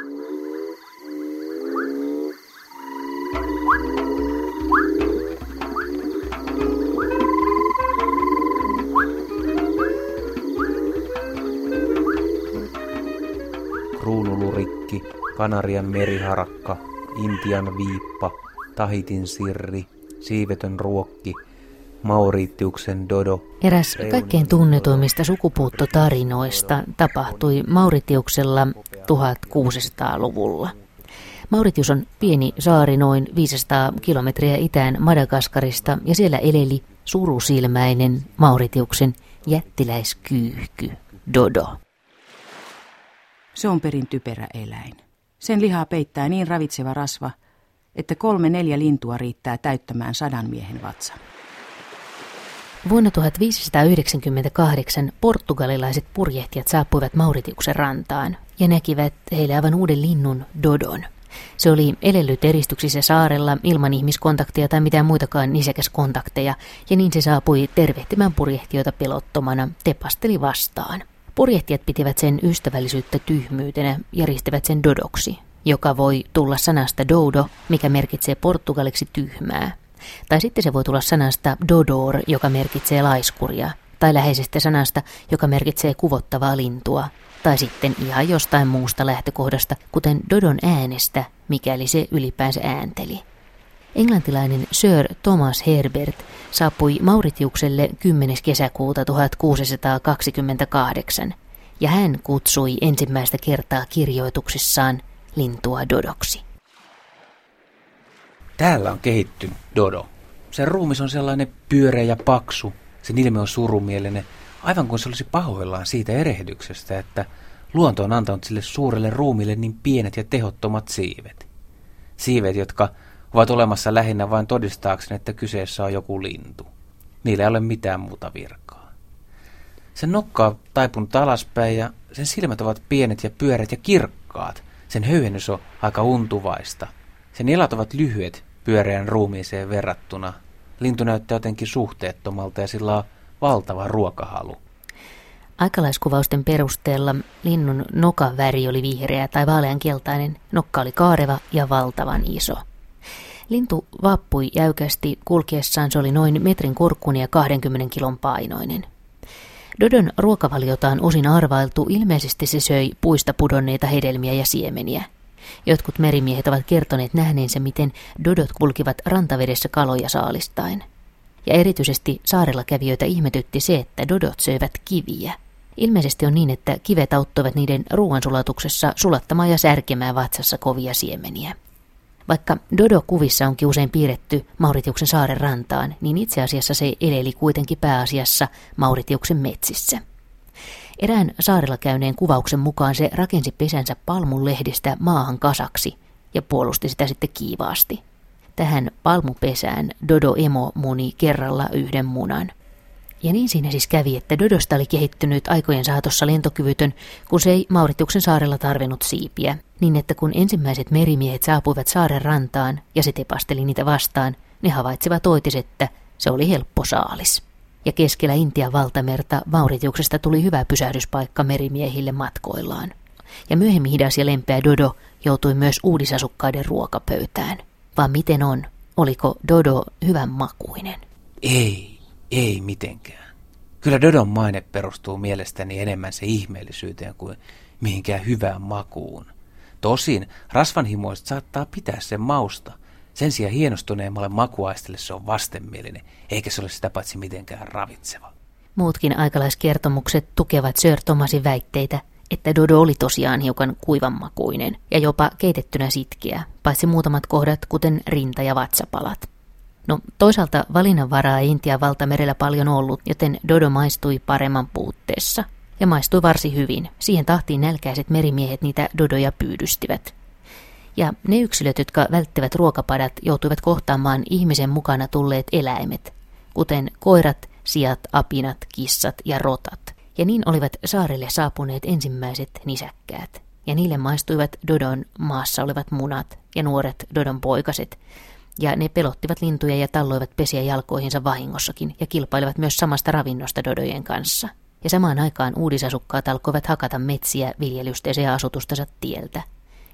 Kruunulurikki, Kanarian meriharakka, Intian viippa, Tahitin sirri, siivetön ruokki, Mauritiuksen dodo. Eräs kaikkein tunnetuimmista sukupuuttotarinoista tapahtui Mauritiuksella 1600-luvulla. Mauritius on pieni saari noin 500 kilometriä itään Madagaskarista ja siellä eleli surusilmäinen Mauritiuksen jättiläiskyyhky, Dodo. Se on perin typerä eläin. Sen lihaa peittää niin ravitseva rasva, että kolme neljä lintua riittää täyttämään sadan miehen vatsan. Vuonna 1598 portugalilaiset purjehtijat saapuivat Mauritiuksen rantaan ja näkivät heille aivan uuden linnun Dodon. Se oli elellyt eristyksissä saarella ilman ihmiskontakteja tai mitään muitakaan nisekäskontakteja, ja niin se saapui tervehtimään purjehtijoita pelottomana, tepasteli vastaan. Purjehtijat pitivät sen ystävällisyyttä tyhmyytenä ja ristivät sen dodoksi, joka voi tulla sanasta dodo, mikä merkitsee portugaliksi tyhmää. Tai sitten se voi tulla sanasta dodor, joka merkitsee laiskuria, tai läheisestä sanasta, joka merkitsee kuvottavaa lintua, tai sitten ihan jostain muusta lähtökohdasta, kuten dodon äänestä, mikäli se ylipäänsä äänteli. Englantilainen Sir Thomas Herbert saapui Mauritiukselle 10. kesäkuuta 1628, ja hän kutsui ensimmäistä kertaa kirjoituksissaan lintua dodoksi. Täällä on kehittynyt dodo. Sen ruumis on sellainen pyöreä ja paksu. Sen ilme on surumielinen, aivan kuin se olisi pahoillaan siitä erehdyksestä, että luonto on antanut sille suurelle ruumille niin pienet ja tehottomat siivet. Siivet, jotka ovat olemassa lähinnä vain todistaakseni, että kyseessä on joku lintu. Niillä ei ole mitään muuta virkaa. Sen nokka on taipunut alaspäin ja sen silmät ovat pienet ja pyörät ja kirkkaat. Sen höyhennys on aika untuvaista. Sen jalat ovat lyhyet pyöreän ruumiiseen verrattuna. Lintu näyttää jotenkin suhteettomalta ja sillä on valtava ruokahalu. Aikalaiskuvausten perusteella linnun nokan väri oli vihreä tai vaaleankeltainen, nokka oli kaareva ja valtavan iso. Lintu vappui jäykästi, kulkiessaan se oli noin metrin korkkuun ja 20 kilon painoinen. Dodon ruokavaliota on osin arvailtu, ilmeisesti se söi puista pudonneita hedelmiä ja siemeniä. Jotkut merimiehet ovat kertoneet nähneensä, miten dodot kulkivat rantavedessä kaloja saalistain. Ja erityisesti saarella kävijöitä ihmetytti se, että dodot söivät kiviä. Ilmeisesti on niin, että kivet auttoivat niiden ruoansulatuksessa sulattamaan ja särkemään vatsassa kovia siemeniä. Vaikka Dodo-kuvissa onkin usein piirretty Mauritiuksen saaren rantaan, niin itse asiassa se eleli kuitenkin pääasiassa Mauritiuksen metsissä. Erään saarella käyneen kuvauksen mukaan se rakensi pesänsä palmun lehdistä maahan kasaksi ja puolusti sitä sitten kiivaasti. Tähän palmupesään Dodo Emo muni kerralla yhden munan. Ja niin siinä siis kävi, että Dodosta oli kehittynyt aikojen saatossa lentokyvytön, kun se ei Maurituksen saarella tarvinnut siipiä, niin että kun ensimmäiset merimiehet saapuivat saaren rantaan ja se tepasteli niitä vastaan, ne havaitsivat oitis, että se oli helppo saalis. Ja keskellä Intian valtamerta Mauritiuksesta tuli hyvä pysähdyspaikka merimiehille matkoillaan. Ja myöhemmin hidas ja lempeä Dodo joutui myös uudisasukkaiden ruokapöytään. Vaan miten on? Oliko Dodo hyvän makuinen? Ei, ei mitenkään. Kyllä Dodon maine perustuu mielestäni enemmän se ihmeellisyyteen kuin mihinkään hyvään makuun. Tosin rasvanhimoista saattaa pitää sen mausta. Sen sijaan hienostuneemmalle makuaistelle se on vastenmielinen, eikä se ole sitä paitsi mitenkään ravitseva. Muutkin aikalaiskertomukset tukevat Sir Thomasin väitteitä, että Dodo oli tosiaan hiukan kuivanmakuinen ja jopa keitettynä sitkeä, paitsi muutamat kohdat, kuten rinta- ja vatsapalat. No toisaalta valinnanvaraa ei Intian valtamerellä paljon ollut, joten Dodo maistui paremman puutteessa. Ja maistui varsin hyvin. Siihen tahtiin nälkäiset merimiehet niitä Dodoja pyydystivät. Ja ne yksilöt, jotka välttivät ruokapadat, joutuivat kohtaamaan ihmisen mukana tulleet eläimet, kuten koirat, sijat, apinat, kissat ja rotat. Ja niin olivat saarelle saapuneet ensimmäiset nisäkkäät. Ja niille maistuivat Dodon maassa olevat munat ja nuoret Dodon poikaset, ja ne pelottivat lintuja ja talloivat pesiä jalkoihinsa vahingossakin ja kilpailivat myös samasta ravinnosta dodojen kanssa. Ja samaan aikaan uudisasukkaat alkoivat hakata metsiä viljelysteisiä asutustansa tieltä.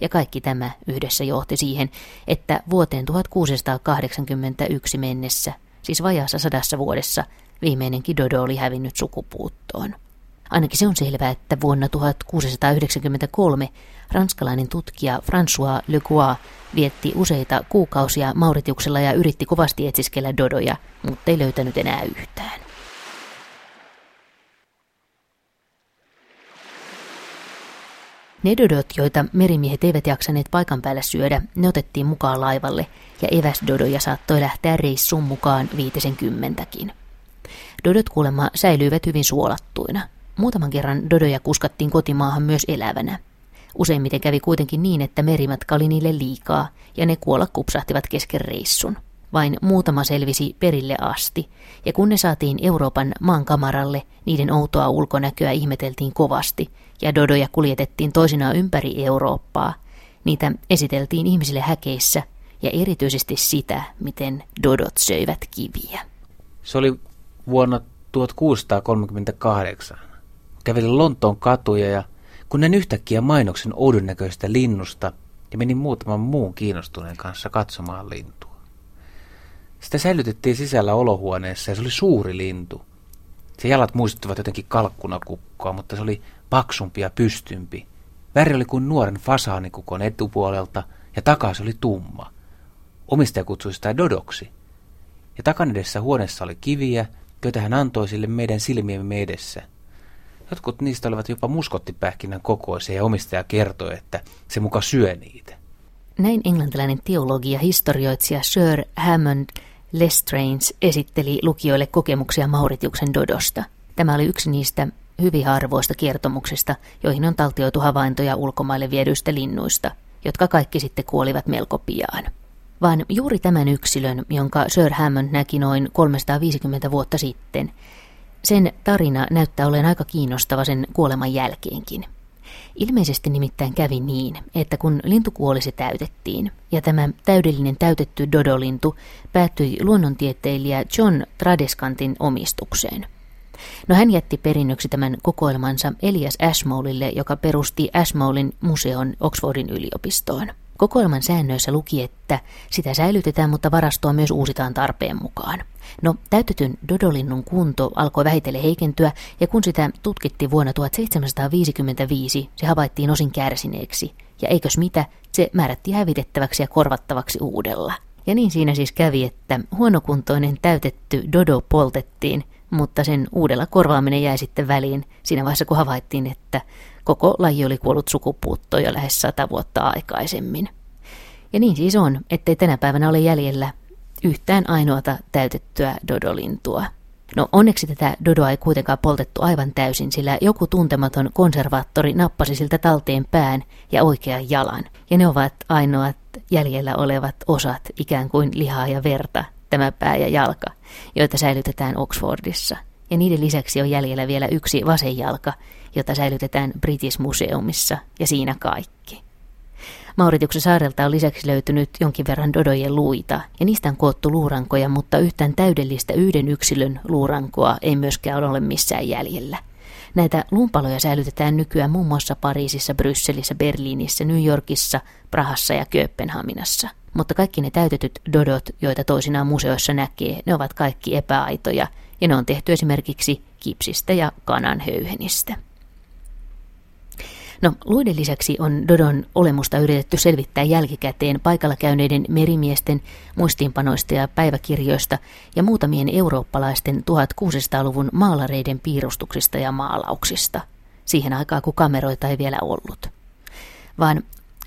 ja kaikki tämä yhdessä johti siihen, että vuoteen 1681 mennessä, siis vajaassa sadassa vuodessa, viimeinenkin dodo oli hävinnyt sukupuuttoon. Ainakin se on selvää, että vuonna 1693 ranskalainen tutkija François Legois vietti useita kuukausia Mauritiuksella ja yritti kovasti etsiskellä dodoja, mutta ei löytänyt enää yhtään. Ne dodot, joita merimiehet eivät jaksaneet paikan päällä syödä, ne otettiin mukaan laivalle, ja eväsdodoja saattoi lähteä reissuun mukaan viitisen kymmentäkin. Dodot kuulemma säilyivät hyvin suolattuina. Muutaman kerran dodoja kuskattiin kotimaahan myös elävänä. Useimmiten kävi kuitenkin niin, että merimatka oli niille liikaa, ja ne kuolla kupsahtivat kesken reissun. Vain muutama selvisi perille asti, ja kun ne saatiin Euroopan maankamaralle, niiden outoa ulkonäköä ihmeteltiin kovasti, ja dodoja kuljetettiin toisinaan ympäri Eurooppaa. Niitä esiteltiin ihmisille häkeissä, ja erityisesti sitä, miten dodot söivät kiviä. Se oli vuonna 1638. Kävelin Lontoon katuja ja kun näin yhtäkkiä mainoksen oudon näköistä linnusta ja menin muutaman muun kiinnostuneen kanssa katsomaan lintua. Sitä säilytettiin sisällä olohuoneessa ja se oli suuri lintu. Se jalat muistuttivat jotenkin kalkkunakukkoa, mutta se oli paksumpi ja pystympi. Väri oli kuin nuoren fasaanikukon etupuolelta ja takaa se oli tumma. Omistaja kutsui sitä Dodoksi. Ja takan edessä huoneessa oli kiviä, joita hän antoi sille meidän silmiemme edessä. Jotkut niistä olivat jopa muskottipähkinän kokoisia ja omistaja kertoi, että se muka syö niitä. Näin englantilainen teologi ja historioitsija Sir Hammond Lestrange esitteli lukijoille kokemuksia Mauritiuksen Dodosta. Tämä oli yksi niistä hyvin harvoista kertomuksista, joihin on taltioitu havaintoja ulkomaille viedyistä linnuista, jotka kaikki sitten kuolivat melko pian. Vaan juuri tämän yksilön, jonka Sir Hammond näki noin 350 vuotta sitten, sen tarina näyttää olevan aika kiinnostava sen kuoleman jälkeenkin. Ilmeisesti nimittäin kävi niin, että kun lintukuoli se täytettiin, ja tämä täydellinen täytetty dodolintu päättyi luonnontieteilijä John Tradescantin omistukseen. No hän jätti perinnöksi tämän kokoelmansa Elias Ashmolelle, joka perusti Ashmolein museon Oxfordin yliopistoon. Kokoelman säännöissä luki, että sitä säilytetään, mutta varastoa myös uusitaan tarpeen mukaan. No, täytetyn dodolinnun kunto alkoi vähitellen heikentyä, ja kun sitä tutkittiin vuonna 1755, se havaittiin osin kärsineeksi. Ja eikös mitä, se määrättiin hävitettäväksi ja korvattavaksi uudella. Ja niin siinä siis kävi, että huonokuntoinen täytetty dodo poltettiin, mutta sen uudella korvaaminen jäi sitten väliin siinä vaiheessa, kun havaittiin, että koko laji oli kuollut sukupuuttoon jo lähes sata vuotta aikaisemmin. Ja niin siis on, ettei tänä päivänä ole jäljellä yhtään ainoata täytettyä dodolintua. No onneksi tätä dodoa ei kuitenkaan poltettu aivan täysin, sillä joku tuntematon konservaattori nappasi siltä talteen pään ja oikean jalan. Ja ne ovat ainoat jäljellä olevat osat, ikään kuin lihaa ja verta, tämä pää ja jalka, joita säilytetään Oxfordissa. Ja niiden lisäksi on jäljellä vielä yksi vasenjalka, jota säilytetään British Museumissa, ja siinä kaikki. Maurituksen saarelta on lisäksi löytynyt jonkin verran dodojen luita, ja niistä on koottu luurankoja, mutta yhtään täydellistä yhden yksilön luurankoa ei myöskään ole missään jäljellä. Näitä lumpaloja säilytetään nykyään muun muassa Pariisissa, Brysselissä, Berliinissä, New Yorkissa, Prahassa ja Kööpenhaminassa. Mutta kaikki ne täytetyt dodot, joita toisinaan museoissa näkee, ne ovat kaikki epäaitoja, ja ne on tehty esimerkiksi kipsistä ja kanan höyhenistä. No, luiden lisäksi on Dodon olemusta yritetty selvittää jälkikäteen paikalla käyneiden merimiesten muistiinpanoista ja päiväkirjoista ja muutamien eurooppalaisten 1600-luvun maalareiden piirustuksista ja maalauksista, siihen aikaan kun kameroita ei vielä ollut. Vaan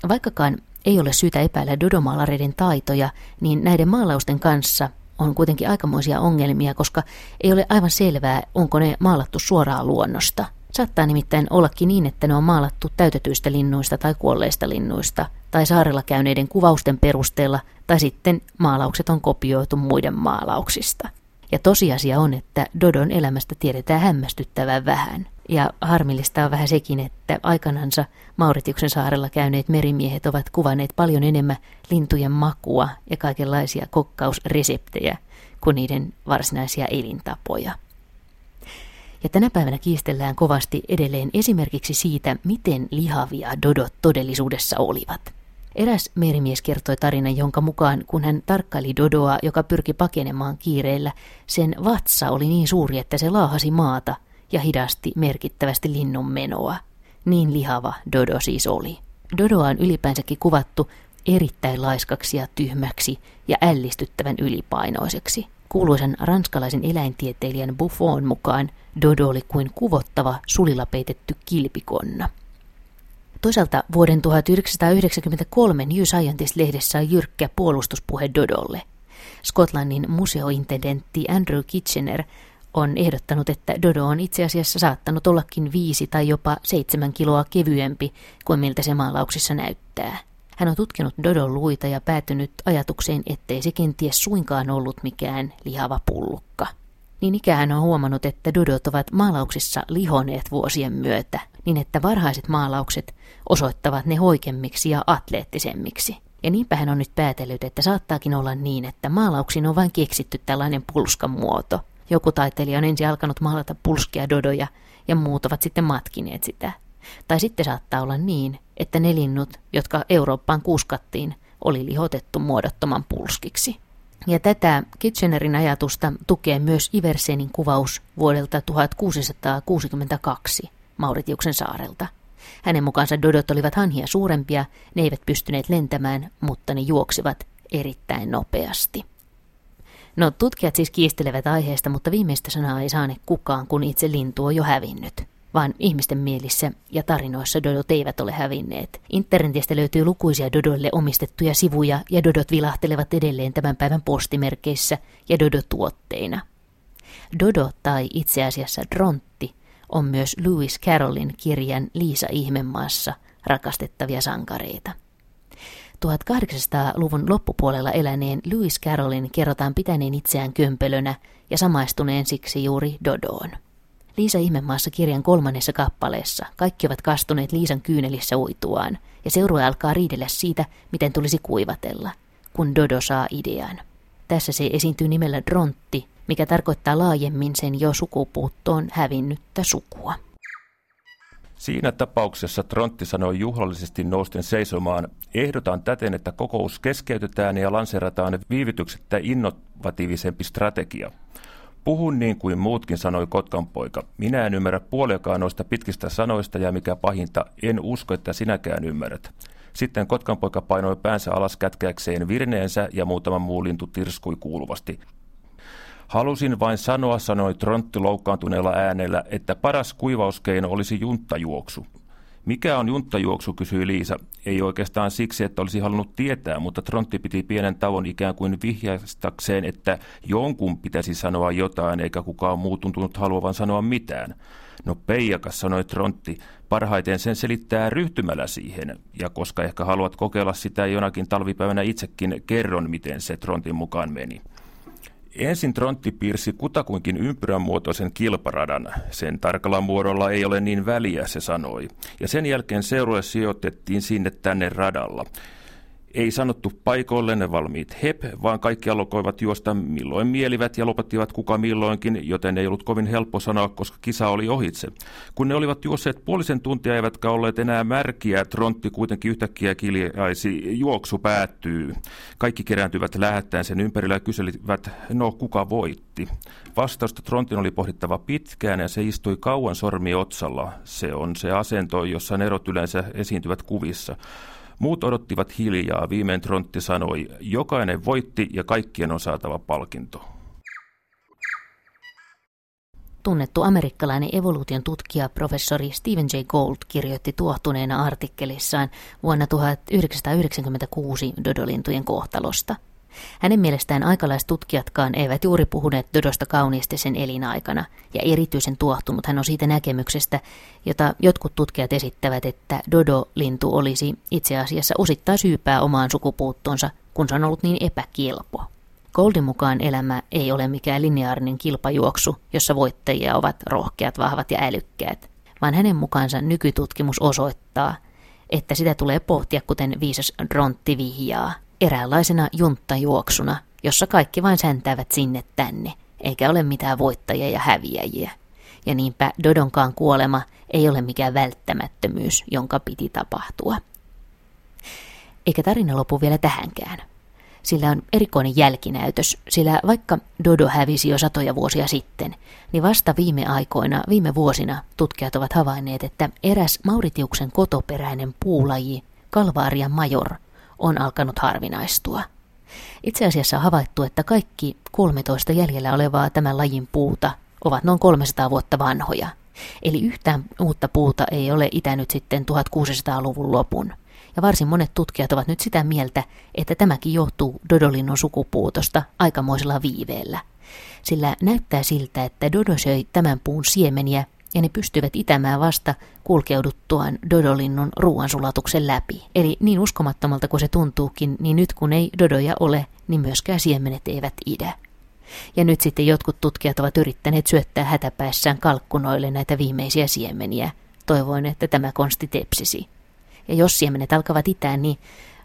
vaikkakaan ei ole syytä epäillä Dodomaalareiden taitoja, niin näiden maalausten kanssa on kuitenkin aikamoisia ongelmia, koska ei ole aivan selvää, onko ne maalattu suoraan luonnosta – Saattaa nimittäin ollakin niin, että ne on maalattu täytetyistä linnuista tai kuolleista linnuista, tai saarella käyneiden kuvausten perusteella, tai sitten maalaukset on kopioitu muiden maalauksista. Ja tosiasia on, että Dodon elämästä tiedetään hämmästyttävän vähän. Ja harmillista on vähän sekin, että aikanansa Mauritiuksen saarella käyneet merimiehet ovat kuvanneet paljon enemmän lintujen makua ja kaikenlaisia kokkausreseptejä kuin niiden varsinaisia elintapoja. Ja tänä päivänä kiistellään kovasti edelleen esimerkiksi siitä, miten lihavia dodot todellisuudessa olivat. Eräs merimies kertoi tarinan, jonka mukaan kun hän tarkkaili Dodoa, joka pyrki pakenemaan kiireellä, sen vatsa oli niin suuri, että se laahasi maata ja hidasti merkittävästi linnun menoa. Niin lihava Dodo siis oli. Dodoa on ylipäänsäkin kuvattu erittäin laiskaksi ja tyhmäksi ja ällistyttävän ylipainoiseksi. Kuuluisen ranskalaisen eläintieteilijän Buffon mukaan Dodo oli kuin kuvottava sulilla peitetty kilpikonna. Toisaalta vuoden 1993 New Scientist-lehdessä on jyrkkä puolustuspuhe Dodolle. Skotlannin museointendentti Andrew Kitchener on ehdottanut, että Dodo on itse asiassa saattanut ollakin viisi tai jopa seitsemän kiloa kevyempi kuin miltä se maalauksissa näyttää. Hän on tutkinut Dodon luita ja päätynyt ajatukseen, ettei se kenties suinkaan ollut mikään lihava pullukka. Niin ikään hän on huomannut, että dodot ovat maalauksissa lihoneet vuosien myötä, niin että varhaiset maalaukset osoittavat ne hoikemmiksi ja atleettisemmiksi. Ja niinpä hän on nyt päätellyt, että saattaakin olla niin, että maalauksiin on vain keksitty tällainen pulskan muoto. Joku taiteilija on ensin alkanut maalata pulskia dodoja ja muut ovat sitten matkineet sitä. Tai sitten saattaa olla niin, että ne linnut, jotka Eurooppaan kuuskattiin, oli lihotettu muodottoman pulskiksi. Ja tätä Kitchenerin ajatusta tukee myös Iversenin kuvaus vuodelta 1662 Mauritiuksen saarelta. Hänen mukaansa dodot olivat hanhia suurempia, ne eivät pystyneet lentämään, mutta ne juoksivat erittäin nopeasti. No, tutkijat siis kiistelevät aiheesta, mutta viimeistä sanaa ei saane kukaan, kun itse lintu on jo hävinnyt vaan ihmisten mielissä ja tarinoissa dodot eivät ole hävinneet. Internetistä löytyy lukuisia dodoille omistettuja sivuja ja dodot vilahtelevat edelleen tämän päivän postimerkeissä ja dodotuotteina. Dodo tai itse asiassa drontti on myös Lewis Carrollin kirjan Liisa ihmemaassa rakastettavia sankareita. 1800-luvun loppupuolella eläneen Lewis Carrollin kerrotaan pitäneen itseään kömpelönä ja samaistuneen siksi juuri Dodoon. Liisa Ihmemaassa kirjan kolmannessa kappaleessa kaikki ovat kastuneet Liisan kyynelissä uituaan, ja seurue alkaa riidellä siitä, miten tulisi kuivatella, kun Dodo saa idean. Tässä se esiintyy nimellä Drontti, mikä tarkoittaa laajemmin sen jo sukupuuttoon hävinnyttä sukua. Siinä tapauksessa Trontti sanoi juhlallisesti nousten seisomaan, ehdotan täten, että kokous keskeytetään ja lanserataan viivytyksettä innovatiivisempi strategia. Puhun niin kuin muutkin, sanoi Kotkan poika. Minä en ymmärrä puoliakaan noista pitkistä sanoista ja mikä pahinta, en usko, että sinäkään ymmärrät. Sitten Kotkan poika painoi päänsä alas kätkäkseen virneensä ja muutama muu lintu tirskui kuuluvasti. Halusin vain sanoa, sanoi Trontti loukkaantuneella äänellä, että paras kuivauskeino olisi junttajuoksu. Mikä on junttajuoksu, kysyi Liisa. Ei oikeastaan siksi, että olisi halunnut tietää, mutta Trontti piti pienen tauon ikään kuin vihjaistakseen, että jonkun pitäisi sanoa jotain, eikä kukaan muu tuntunut haluavan sanoa mitään. No peijakas, sanoi Trontti, parhaiten sen selittää ryhtymällä siihen, ja koska ehkä haluat kokeilla sitä jonakin talvipäivänä itsekin, kerron miten se Trontin mukaan meni. Ensin Trontti piirsi kutakuinkin ympyrän muotoisen kilparadan. Sen tarkalla muodolla ei ole niin väliä, se sanoi. Ja sen jälkeen seurue sijoitettiin sinne tänne radalla. Ei sanottu paikoilleen valmiit hep, vaan kaikki alkoivat juosta milloin mielivät ja lopettivat kuka milloinkin, joten ei ollut kovin helppo sanoa, koska kisa oli ohitse. Kun ne olivat juosseet puolisen tuntia eivätkä olleet enää märkiä, Trontti kuitenkin yhtäkkiä kiljaisi, juoksu päättyy. Kaikki kerääntyivät lähettäen sen ympärillä ja kyselivät, no kuka voitti. Vastausta Trontin oli pohdittava pitkään ja se istui kauan sormi otsalla. Se on se asento, jossa erot yleensä esiintyvät kuvissa. Muut odottivat hiljaa. Viimein Trontti sanoi, jokainen voitti ja kaikkien on saatava palkinto. Tunnettu amerikkalainen evoluution tutkija professori Stephen J. Gold kirjoitti tuohtuneena artikkelissaan vuonna 1996 dodolintujen kohtalosta – hänen mielestään aikalaistutkijatkaan eivät juuri puhuneet Dodosta kauniisti sen elinaikana, ja erityisen tuohtunut hän on siitä näkemyksestä, jota jotkut tutkijat esittävät, että Dodo-lintu olisi itse asiassa osittain syypää omaan sukupuuttonsa, kun se on ollut niin epäkilpo. Goldin mukaan elämä ei ole mikään lineaarinen kilpajuoksu, jossa voittajia ovat rohkeat, vahvat ja älykkäät, vaan hänen mukaansa nykytutkimus osoittaa, että sitä tulee pohtia, kuten viisas Drontti vihjaa – eräänlaisena junttajuoksuna, jossa kaikki vain säntäävät sinne tänne, eikä ole mitään voittajia ja häviäjiä. ja niinpä Dodonkaan kuolema ei ole mikään välttämättömyys, jonka piti tapahtua. Eikä tarina lopu vielä tähänkään. Sillä on erikoinen jälkinäytös, sillä vaikka Dodo hävisi jo satoja vuosia sitten, niin vasta viime aikoina, viime vuosina tutkijat ovat havainneet, että eräs Mauritiuksen kotoperäinen puulaji, Kalvaarian major, on alkanut harvinaistua. Itse asiassa on havaittu, että kaikki 13 jäljellä olevaa tämän lajin puuta ovat noin 300 vuotta vanhoja. Eli yhtään uutta puuta ei ole itänyt sitten 1600-luvun lopun – ja varsin monet tutkijat ovat nyt sitä mieltä, että tämäkin johtuu Dodolinnon sukupuutosta aikamoisella viiveellä. Sillä näyttää siltä, että Dodo söi tämän puun siemeniä ja ne pystyvät itämään vasta kulkeuduttuaan Dodolinnun ruoansulatuksen läpi. Eli niin uskomattomalta kuin se tuntuukin, niin nyt kun ei Dodoja ole, niin myöskään siemenet eivät idä. Ja nyt sitten jotkut tutkijat ovat yrittäneet syöttää hätäpäissään kalkkunoille näitä viimeisiä siemeniä, toivoin, että tämä konsti tepsisi ja jos siemenet alkavat itään, niin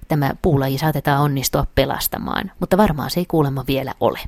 tämä puulaji saatetaan onnistua pelastamaan, mutta varmaan se ei kuulemma vielä ole.